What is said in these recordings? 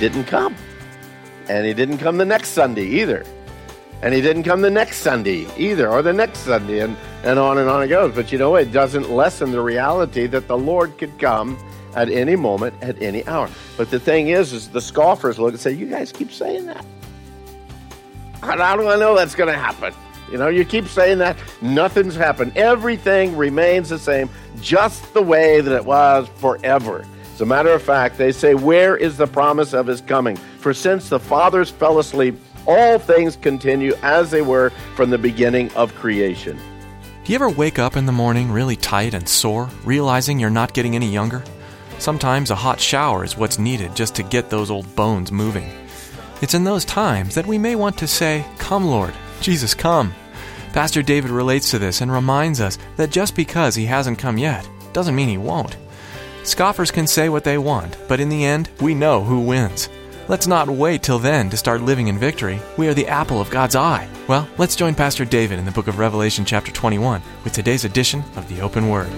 didn't come. And he didn't come the next Sunday either. And he didn't come the next Sunday either, or the next Sunday, and, and on and on it goes. But you know, it doesn't lessen the reality that the Lord could come at any moment, at any hour. But the thing is, is the scoffers look and say, You guys keep saying that. How, do I know that's going to happen? You know, you keep saying that, nothing's happened. Everything remains the same, just the way that it was forever. As a matter of fact, they say, Where is the promise of his coming? For since the fathers fell asleep, all things continue as they were from the beginning of creation. Do you ever wake up in the morning really tight and sore, realizing you're not getting any younger? Sometimes a hot shower is what's needed just to get those old bones moving. It's in those times that we may want to say, Come, Lord, Jesus, come. Pastor David relates to this and reminds us that just because he hasn't come yet doesn't mean he won't. Scoffers can say what they want, but in the end, we know who wins. Let's not wait till then to start living in victory. We are the apple of God's eye. Well, let's join Pastor David in the book of Revelation, chapter 21, with today's edition of the Open Word.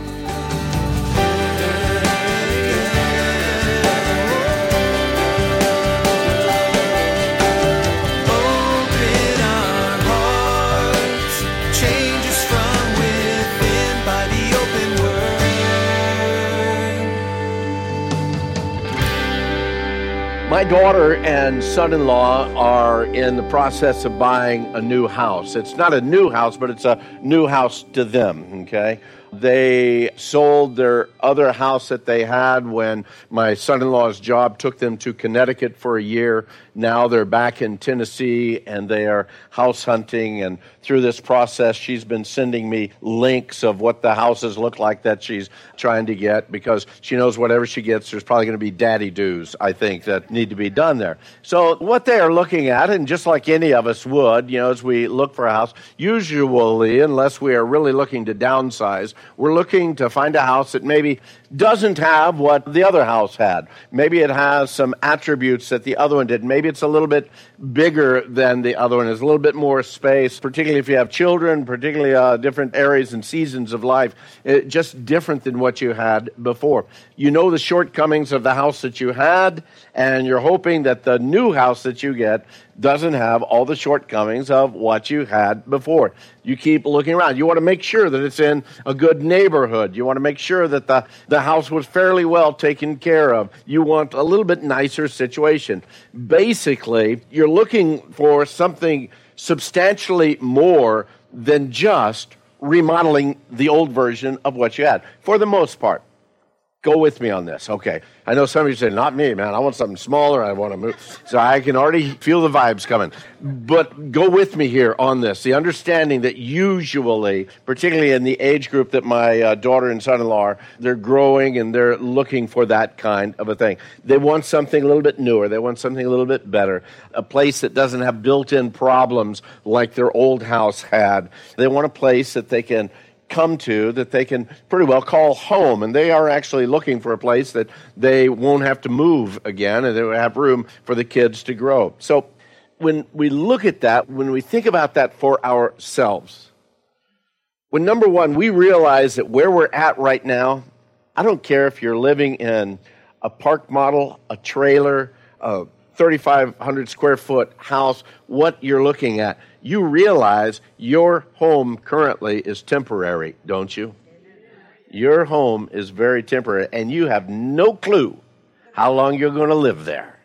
My daughter and son in law are in the process of buying a new house. It's not a new house, but it's a new house to them, okay? They sold their other house that they had when my son in law's job took them to Connecticut for a year. Now they're back in Tennessee and they are house hunting. And through this process, she's been sending me links of what the houses look like that she's trying to get because she knows whatever she gets, there's probably going to be daddy dues, I think, that need to be done there. So, what they are looking at, and just like any of us would, you know, as we look for a house, usually, unless we are really looking to downsize, we're looking to find a house that maybe doesn't have what the other house had. Maybe it has some attributes that the other one did. Maybe it's a little bit bigger than the other one. There's a little bit more space, particularly if you have children, particularly uh, different areas and seasons of life. It, just different than what you had before. You know the shortcomings of the house that you had, and you're hoping that the new house that you get doesn't have all the shortcomings of what you had before. You keep looking around. You want to make sure that it's in a good neighborhood. You want to make sure that the, the house was fairly well taken care of. You want a little bit nicer situation. Basically, you're looking for something substantially more than just remodeling the old version of what you had, for the most part. Go with me on this. Okay. I know some of you say, not me, man. I want something smaller. I want to move. So I can already feel the vibes coming. But go with me here on this. The understanding that usually, particularly in the age group that my uh, daughter and son in law are, they're growing and they're looking for that kind of a thing. They want something a little bit newer. They want something a little bit better. A place that doesn't have built in problems like their old house had. They want a place that they can come to that they can pretty well call home. And they are actually looking for a place that they won't have to move again and they will have room for the kids to grow. So when we look at that, when we think about that for ourselves, when number one, we realize that where we're at right now, I don't care if you're living in a park model, a trailer, a 3,500 square foot house, what you're looking at, you realize your home currently is temporary, don't you? Your home is very temporary, and you have no clue how long you're going to live there.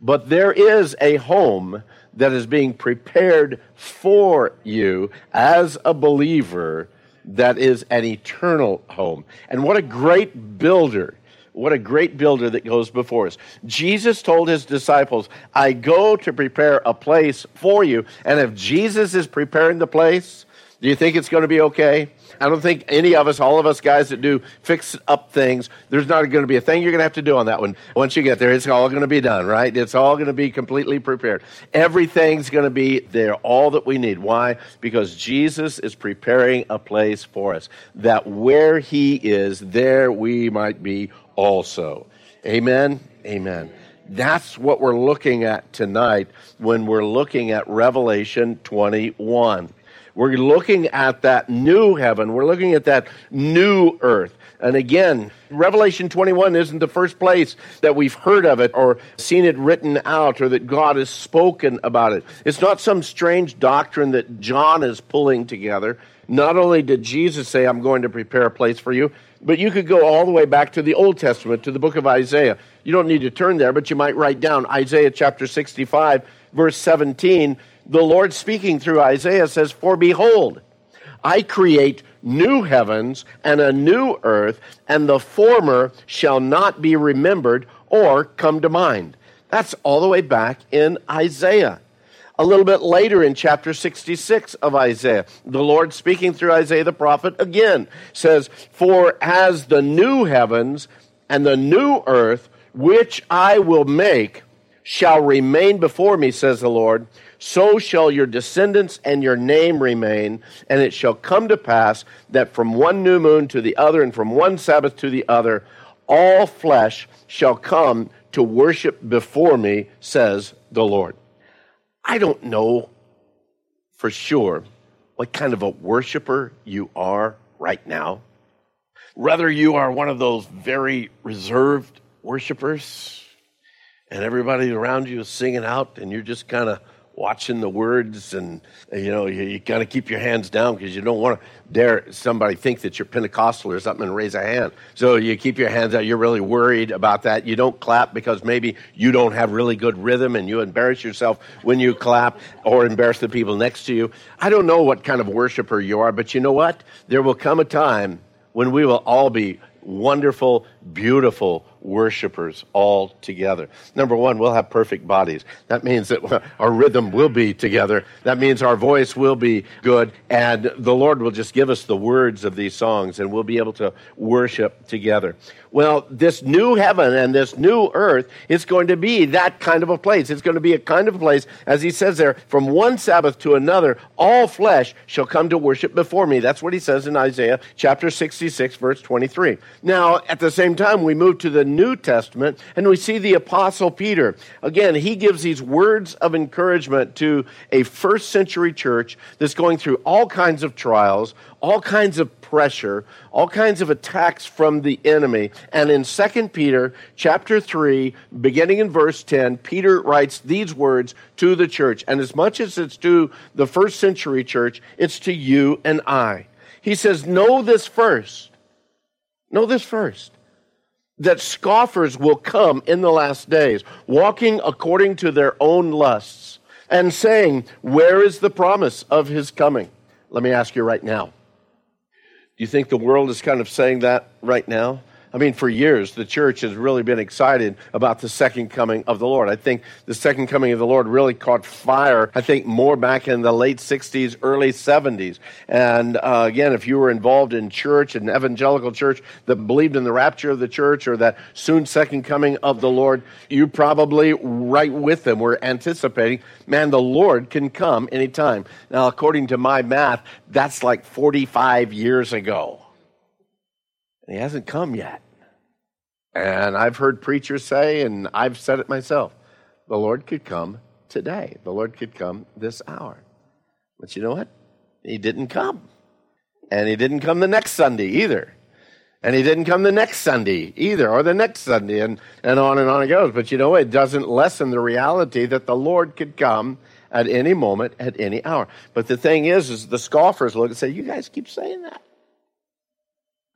But there is a home that is being prepared for you as a believer that is an eternal home. And what a great builder what a great builder that goes before us. Jesus told his disciples, I go to prepare a place for you. And if Jesus is preparing the place, Do you think it's going to be okay? I don't think any of us, all of us guys that do fix up things, there's not going to be a thing you're going to have to do on that one. Once you get there, it's all going to be done, right? It's all going to be completely prepared. Everything's going to be there, all that we need. Why? Because Jesus is preparing a place for us, that where He is, there we might be also. Amen? Amen. That's what we're looking at tonight when we're looking at Revelation 21. We're looking at that new heaven. We're looking at that new earth. And again, Revelation 21 isn't the first place that we've heard of it or seen it written out or that God has spoken about it. It's not some strange doctrine that John is pulling together. Not only did Jesus say, I'm going to prepare a place for you, but you could go all the way back to the Old Testament, to the book of Isaiah. You don't need to turn there, but you might write down Isaiah chapter 65, verse 17 the Lord speaking through Isaiah says, For behold, I create new heavens and a new earth, and the former shall not be remembered or come to mind. That's all the way back in Isaiah. A little bit later in chapter 66 of Isaiah, the Lord speaking through Isaiah the prophet again says, For as the new heavens and the new earth, which I will make, shall remain before me, says the Lord, so shall your descendants and your name remain. And it shall come to pass that from one new moon to the other, and from one Sabbath to the other, all flesh shall come to worship before me, says the Lord. I don't know for sure what kind of a worshiper you are right now. Whether you are one of those very reserved worshipers and everybody around you is singing out and you're just kind of watching the words and you know you, you got to keep your hands down because you don't want to dare somebody think that you're pentecostal or something and raise a hand. So you keep your hands out. You're really worried about that. You don't clap because maybe you don't have really good rhythm and you embarrass yourself when you clap or embarrass the people next to you. I don't know what kind of worshiper you are but you know what? There will come a time when we will all be wonderful beautiful worshipers all together. Number one, we'll have perfect bodies. That means that our rhythm will be together. That means our voice will be good. And the Lord will just give us the words of these songs and we'll be able to worship together. Well, this new heaven and this new earth is going to be that kind of a place. It's going to be a kind of place, as he says there, from one Sabbath to another, all flesh shall come to worship before me. That's what he says in Isaiah chapter 66, verse 23. Now, at the same time, we move to the New Testament and we see the Apostle Peter. Again, he gives these words of encouragement to a first century church that's going through all kinds of trials, all kinds of pressure, all kinds of attacks from the enemy. And in 2 Peter chapter 3, beginning in verse 10, Peter writes these words to the church. And as much as it's to the first century church, it's to you and I. He says, Know this first. Know this first that scoffers will come in the last days, walking according to their own lusts, and saying, Where is the promise of his coming? Let me ask you right now. Do you think the world is kind of saying that right now? I mean, for years, the church has really been excited about the second coming of the Lord. I think the second coming of the Lord really caught fire, I think, more back in the late 60s, early 70s. And uh, again, if you were involved in church, an evangelical church that believed in the rapture of the church or that soon second coming of the Lord, you probably right with them were anticipating, man, the Lord can come anytime. Now, according to my math, that's like 45 years ago. And he hasn't come yet. And I've heard preachers say, and I've said it myself, the Lord could come today. The Lord could come this hour. But you know what? He didn't come. And he didn't come the next Sunday either. And he didn't come the next Sunday either, or the next Sunday, and, and on and on it goes. But you know, it doesn't lessen the reality that the Lord could come at any moment, at any hour. But the thing is, is the scoffers look and say, You guys keep saying that.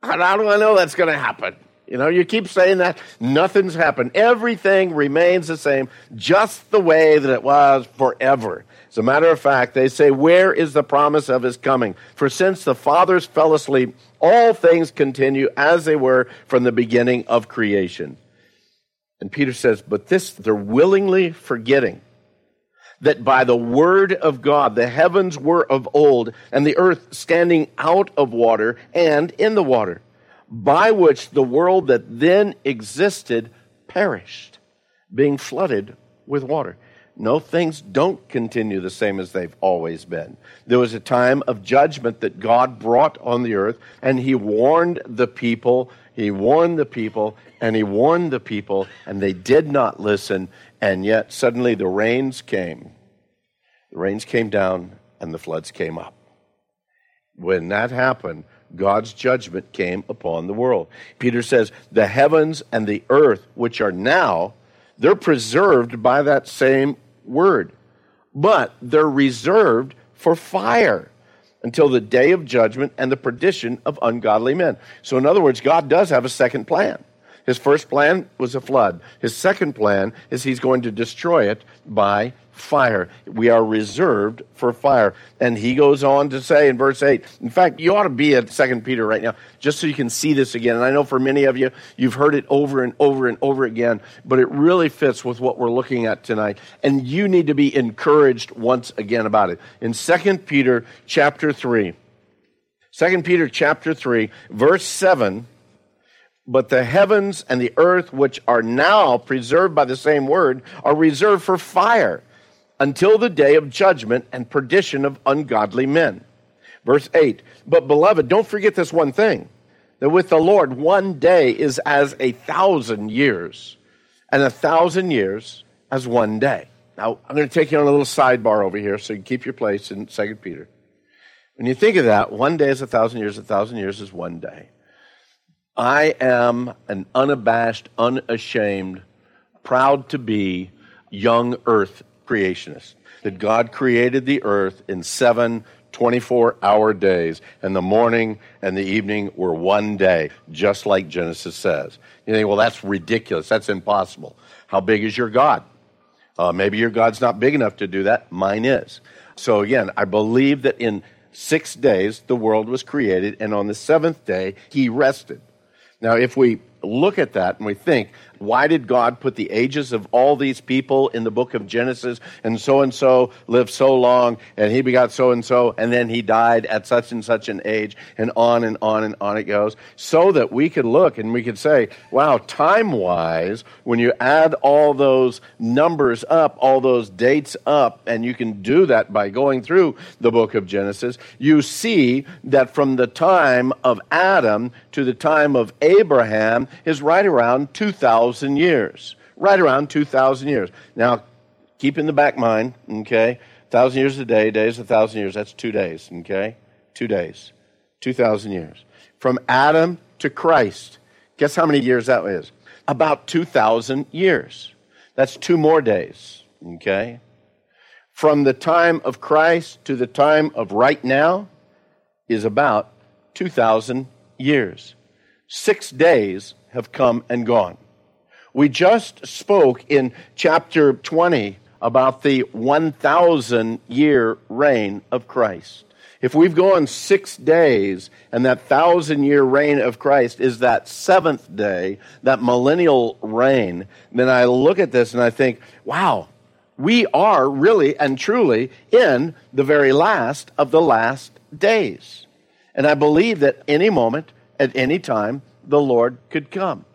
How do I know that's going to happen? You know, you keep saying that, nothing's happened. Everything remains the same, just the way that it was forever. As a matter of fact, they say, Where is the promise of his coming? For since the fathers fell asleep, all things continue as they were from the beginning of creation. And Peter says, But this they're willingly forgetting that by the word of God the heavens were of old, and the earth standing out of water and in the water, by which the world that then existed perished, being flooded with water. No, things don't continue the same as they've always been. There was a time of judgment that God brought on the earth, and He warned the people, He warned the people, and He warned the people, and they did not listen, and yet suddenly the rains came. The rains came down, and the floods came up. When that happened, God's judgment came upon the world. Peter says, The heavens and the earth, which are now, they're preserved by that same word, but they're reserved for fire until the day of judgment and the perdition of ungodly men. So, in other words, God does have a second plan. His first plan was a flood. His second plan is he's going to destroy it by fire. We are reserved for fire. And he goes on to say in verse 8, in fact, you ought to be at 2 Peter right now, just so you can see this again. And I know for many of you, you've heard it over and over and over again, but it really fits with what we're looking at tonight. And you need to be encouraged once again about it. In 2 Peter chapter 3, 2 Peter chapter 3, verse 7, but the heavens and the earth, which are now preserved by the same word, are reserved for fire until the day of judgment and perdition of ungodly men. Verse 8 But beloved, don't forget this one thing that with the Lord, one day is as a thousand years, and a thousand years as one day. Now, I'm going to take you on a little sidebar over here so you keep your place in 2 Peter. When you think of that, one day is a thousand years, a thousand years is one day. I am an unabashed, unashamed, proud to be young earth creationist. That God created the earth in seven 24 hour days, and the morning and the evening were one day, just like Genesis says. You think, well, that's ridiculous. That's impossible. How big is your God? Uh, maybe your God's not big enough to do that. Mine is. So again, I believe that in six days the world was created, and on the seventh day he rested. Now, if we look at that and we think, why did God put the ages of all these people in the book of Genesis and so and so lived so long and he begot so and so and then he died at such and such an age and on and on and on it goes so that we could look and we could say, wow, time wise, when you add all those numbers up, all those dates up, and you can do that by going through the book of Genesis, you see that from the time of Adam to the time of Abraham is right around 2,000 2,000 years. Right around 2,000 years. Now, keep in the back mind, okay? 1,000 years a day, day is 1,000 years. That's two days, okay? Two days. 2,000 years. From Adam to Christ, guess how many years that is? About 2,000 years. That's two more days, okay? From the time of Christ to the time of right now is about 2,000 years. Six days have come and gone. We just spoke in chapter 20 about the 1,000 year reign of Christ. If we've gone six days and that thousand year reign of Christ is that seventh day, that millennial reign, then I look at this and I think, wow, we are really and truly in the very last of the last days. And I believe that any moment, at any time, the Lord could come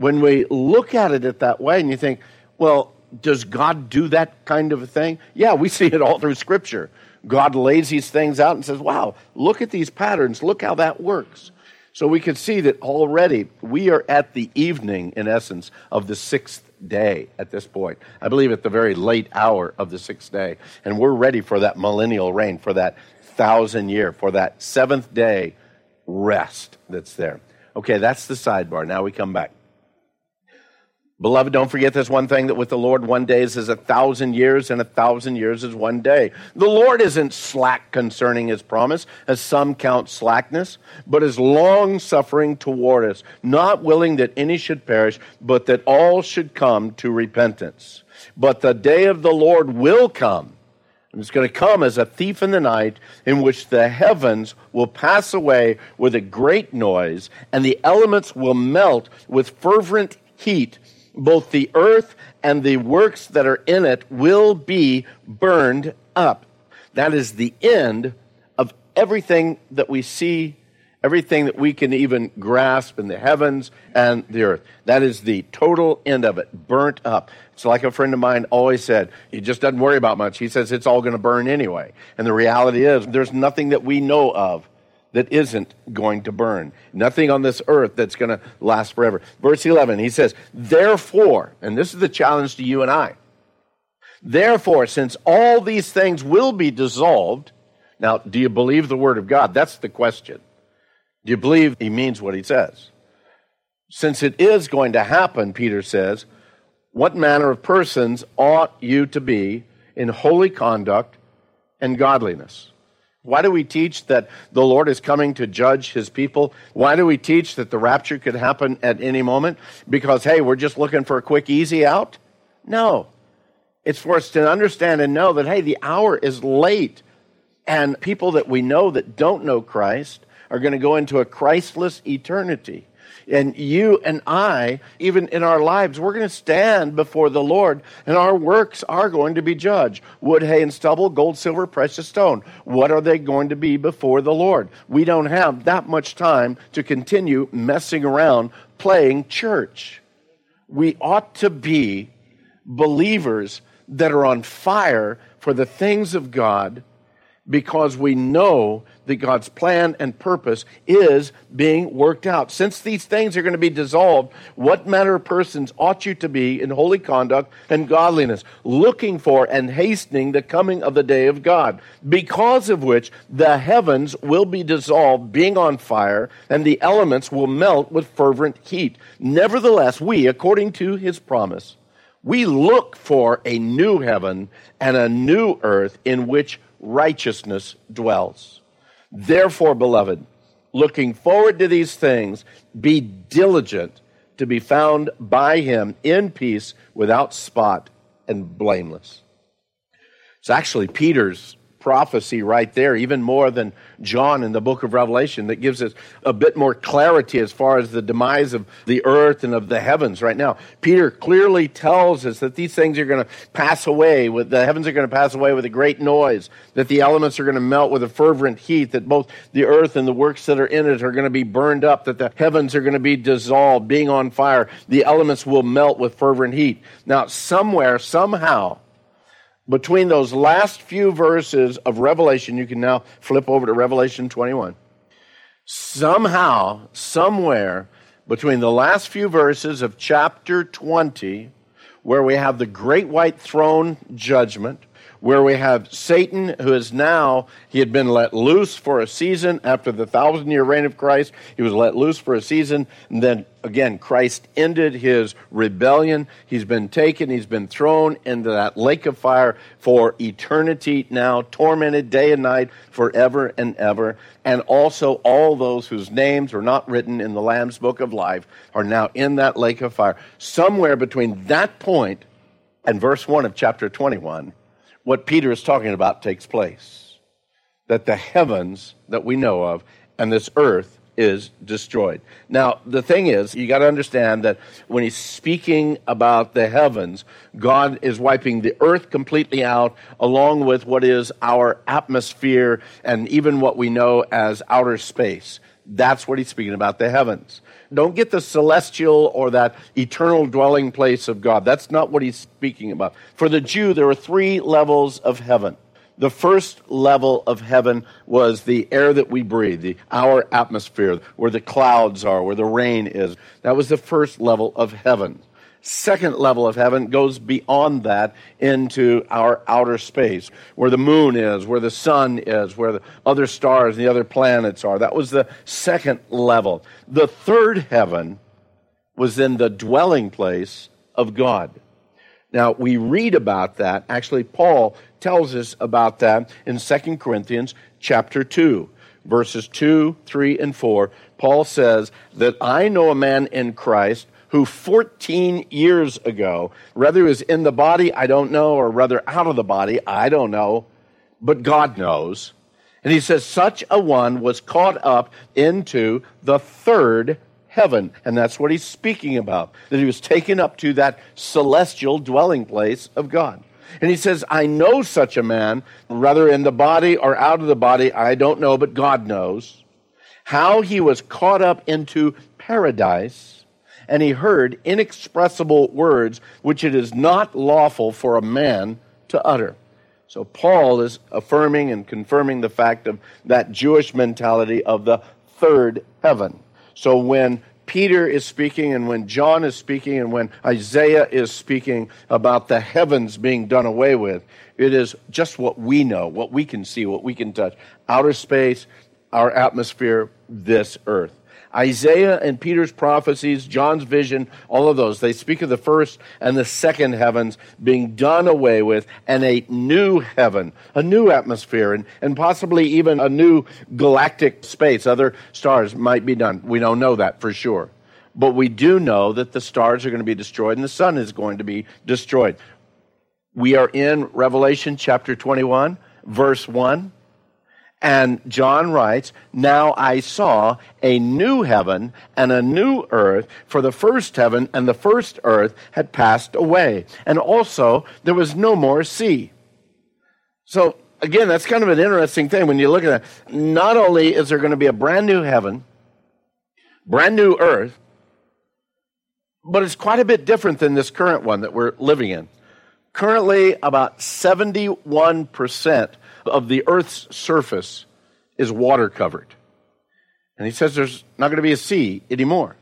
when we look at it that way and you think, well, does God do that kind of a thing? Yeah, we see it all through Scripture. God lays these things out and says, wow, look at these patterns. Look how that works. So we can see that already we are at the evening, in essence, of the sixth day at this point. I believe at the very late hour of the sixth day. And we're ready for that millennial reign, for that thousand year, for that seventh day rest that's there. Okay, that's the sidebar. Now we come back. Beloved, don't forget this one thing that with the Lord, one day is as a thousand years, and a thousand years is one day. The Lord isn't slack concerning his promise, as some count slackness, but is long suffering toward us, not willing that any should perish, but that all should come to repentance. But the day of the Lord will come. And it's going to come as a thief in the night, in which the heavens will pass away with a great noise, and the elements will melt with fervent heat both the earth and the works that are in it will be burned up. That is the end of everything that we see, everything that we can even grasp in the heavens and the earth. That is the total end of it, burnt up. It's like a friend of mine always said, he just doesn't worry about much. He says it's all going to burn anyway. And the reality is, there's nothing that we know of that isn't going to burn. Nothing on this earth that's going to last forever. Verse 11, he says, Therefore, and this is the challenge to you and I. Therefore, since all these things will be dissolved, now, do you believe the word of God? That's the question. Do you believe he means what he says? Since it is going to happen, Peter says, what manner of persons ought you to be in holy conduct and godliness? Why do we teach that the Lord is coming to judge his people? Why do we teach that the rapture could happen at any moment? Because, hey, we're just looking for a quick, easy out? No. It's for us to understand and know that, hey, the hour is late. And people that we know that don't know Christ are going to go into a Christless eternity. And you and I, even in our lives, we're going to stand before the Lord, and our works are going to be judged. Wood, hay, and stubble, gold, silver, precious stone. What are they going to be before the Lord? We don't have that much time to continue messing around playing church. We ought to be believers that are on fire for the things of God because we know that God's plan and purpose is being worked out. Since these things are going to be dissolved, what manner of persons ought you to be in holy conduct and godliness, looking for and hastening the coming of the day of God, because of which the heavens will be dissolved, being on fire, and the elements will melt with fervent heat. Nevertheless, we, according to his promise, we look for a new heaven and a new earth in which righteousness dwells. Therefore, beloved, looking forward to these things, be diligent to be found by him in peace, without spot and blameless. It's actually Peter's prophecy right there, even more than John in the book of Revelation, that gives us a bit more clarity as far as the demise of the earth and of the heavens right now. Peter clearly tells us that these things are going to pass away, with the heavens are going to pass away with a great noise, that the elements are going to melt with a fervent heat, that both the earth and the works that are in it are going to be burned up, that the heavens are going to be dissolved, being on fire, the elements will melt with fervent heat. Now, somewhere, somehow, between those last few verses of Revelation, you can now flip over to Revelation 21. Somehow, somewhere, between the last few verses of chapter 20, where we have the great white throne judgment, where we have Satan, who is now, he had been let loose for a season after the thousand year reign of Christ. He was let loose for a season. And then again, Christ ended his rebellion. He's been taken, he's been thrown into that lake of fire for eternity now, tormented day and night forever and ever. And also, all those whose names are not written in the Lamb's book of life are now in that lake of fire. Somewhere between that point and verse 1 of chapter 21 what Peter is talking about takes place. That the heavens that we know of and this earth is destroyed. Now, the thing is, you got to understand that when he's speaking about the heavens, God is wiping the earth completely out, along with what is our atmosphere and even what we know as outer space. That's what he's speaking about, the heavens. Don't get the celestial or that eternal dwelling place of God. That's not what he's speaking about. For the Jew, there are three levels of heaven. The first level of heaven was the air that we breathe, the, our atmosphere, where the clouds are, where the rain is. That was the first level of heaven second level of heaven goes beyond that into our outer space, where the moon is, where the sun is, where the other stars and the other planets are. That was the second level. The third heaven was in the dwelling place of God. Now, we read about that. Actually, Paul tells us about that in 2 Corinthians chapter 2, verses 2, 3, and 4. Paul says that I know a man in Christ who 14 years ago, whether he was in the body, I don't know, or rather out of the body, I don't know, but God knows. And he says, such a one was caught up into the third heaven. And that's what he's speaking about, that he was taken up to that celestial dwelling place of God. And he says, I know such a man, whether in the body or out of the body, I don't know, but God knows, how he was caught up into paradise, and he heard inexpressible words which it is not lawful for a man to utter. So Paul is affirming and confirming the fact of that Jewish mentality of the third heaven. So when Peter is speaking and when John is speaking and when Isaiah is speaking about the heavens being done away with, it is just what we know, what we can see, what we can touch. Outer space, our atmosphere, this earth. Isaiah and Peter's prophecies, John's vision, all of those, they speak of the first and the second heavens being done away with and a new heaven, a new atmosphere, and, and possibly even a new galactic space. Other stars might be done. We don't know that for sure. But we do know that the stars are going to be destroyed and the sun is going to be destroyed. We are in Revelation chapter 21, verse 1. And John writes, Now I saw a new heaven and a new earth, for the first heaven and the first earth had passed away. And also, there was no more sea. So, again, that's kind of an interesting thing when you look at it. Not only is there going to be a brand new heaven, brand new earth, but it's quite a bit different than this current one that we're living in. Currently, about 71% of the Earth's surface is water covered. And he says there's not going to be a sea anymore.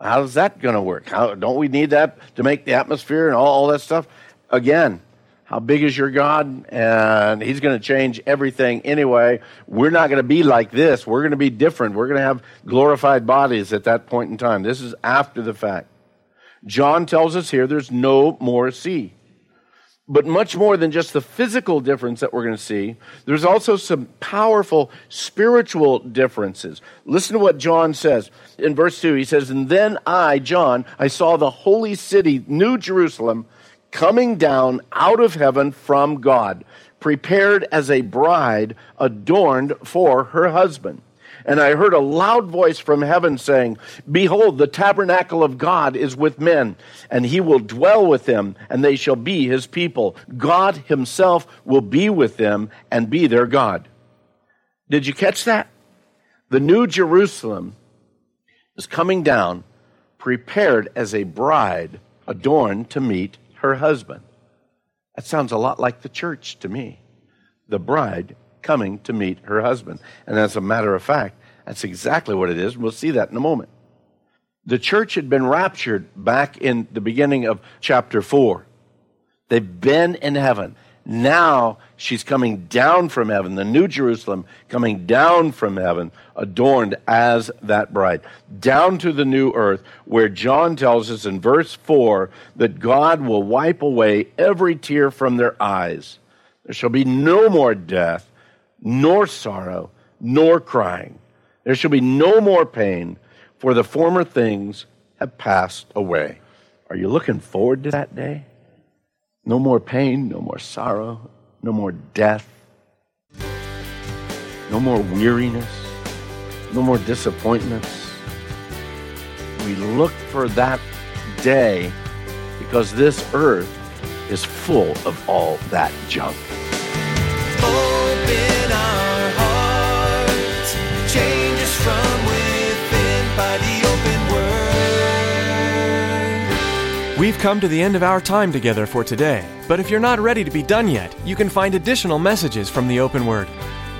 How's that going to work? How, don't we need that to make the atmosphere and all, all that stuff? Again, how big is your God? And He's going to change everything anyway. We're not going to be like this. We're going to be different. We're going to have glorified bodies at that point in time. This is after the fact. John tells us here there's no more sea. But much more than just the physical difference that we're going to see, there's also some powerful spiritual differences. Listen to what John says in verse 2. He says, And then I, John, I saw the holy city, New Jerusalem, coming down out of heaven from God, prepared as a bride adorned for her husband. And I heard a loud voice from heaven saying, Behold, the tabernacle of God is with men, and he will dwell with them, and they shall be his people. God himself will be with them and be their God. Did you catch that? The new Jerusalem is coming down, prepared as a bride adorned to meet her husband. That sounds a lot like the church to me. The bride coming to meet her husband. And as a matter of fact, that's exactly what it is. We'll see that in a moment. The church had been raptured back in the beginning of chapter 4. They've been in heaven. Now she's coming down from heaven, the New Jerusalem coming down from heaven, adorned as that bride, down to the new earth, where John tells us in verse 4 that God will wipe away every tear from their eyes. There shall be no more death, nor sorrow, nor crying. There shall be no more pain, for the former things have passed away. Are you looking forward to that day? No more pain, no more sorrow, no more death, no more weariness, no more disappointments. We look for that day because this earth is full of all that junk. We've come to the end of our time together for today, but if you're not ready to be done yet, you can find additional messages from the Open Word.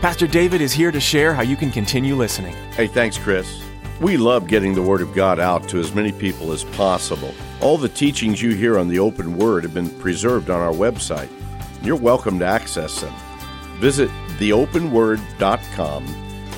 Pastor David is here to share how you can continue listening. Hey, thanks, Chris. We love getting the Word of God out to as many people as possible. All the teachings you hear on the open Word have been preserved on our website. You're welcome to access them. Visit theopenword.com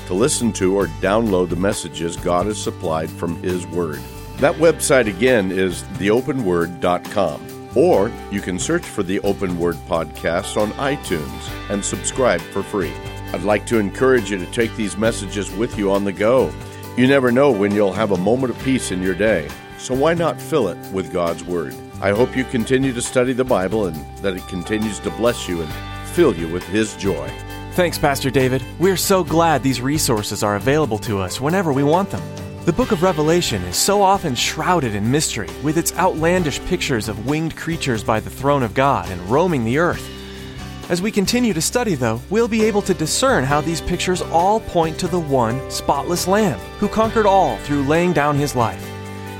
to listen to or download the messages God has supplied from His Word. That website again is theopenword.com. Or you can search for the Open Word Podcast on iTunes and subscribe for free. I'd like to encourage you to take these messages with you on the go. You never know when you'll have a moment of peace in your day, so why not fill it with God's Word? I hope you continue to study the Bible and that it continues to bless you and fill you with His joy. Thanks, Pastor David. We're so glad these resources are available to us whenever we want them. The book of Revelation is so often shrouded in mystery, with its outlandish pictures of winged creatures by the throne of God and roaming the earth. As we continue to study, though, we'll be able to discern how these pictures all point to the one spotless Lamb who conquered all through laying down his life.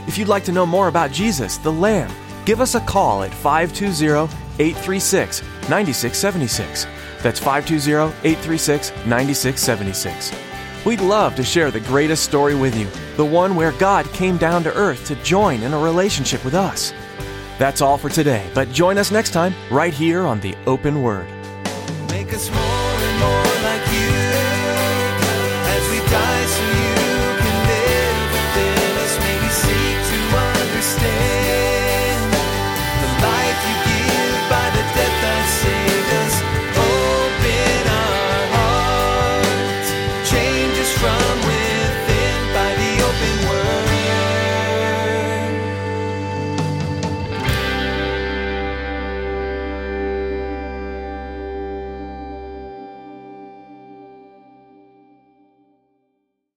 If you'd like to know more about Jesus, the Lamb, give us a call at 520 836 9676. That's 520 836 9676. We'd love to share the greatest story with you, the one where God came down to earth to join in a relationship with us. That's all for today, but join us next time right here on the Open Word.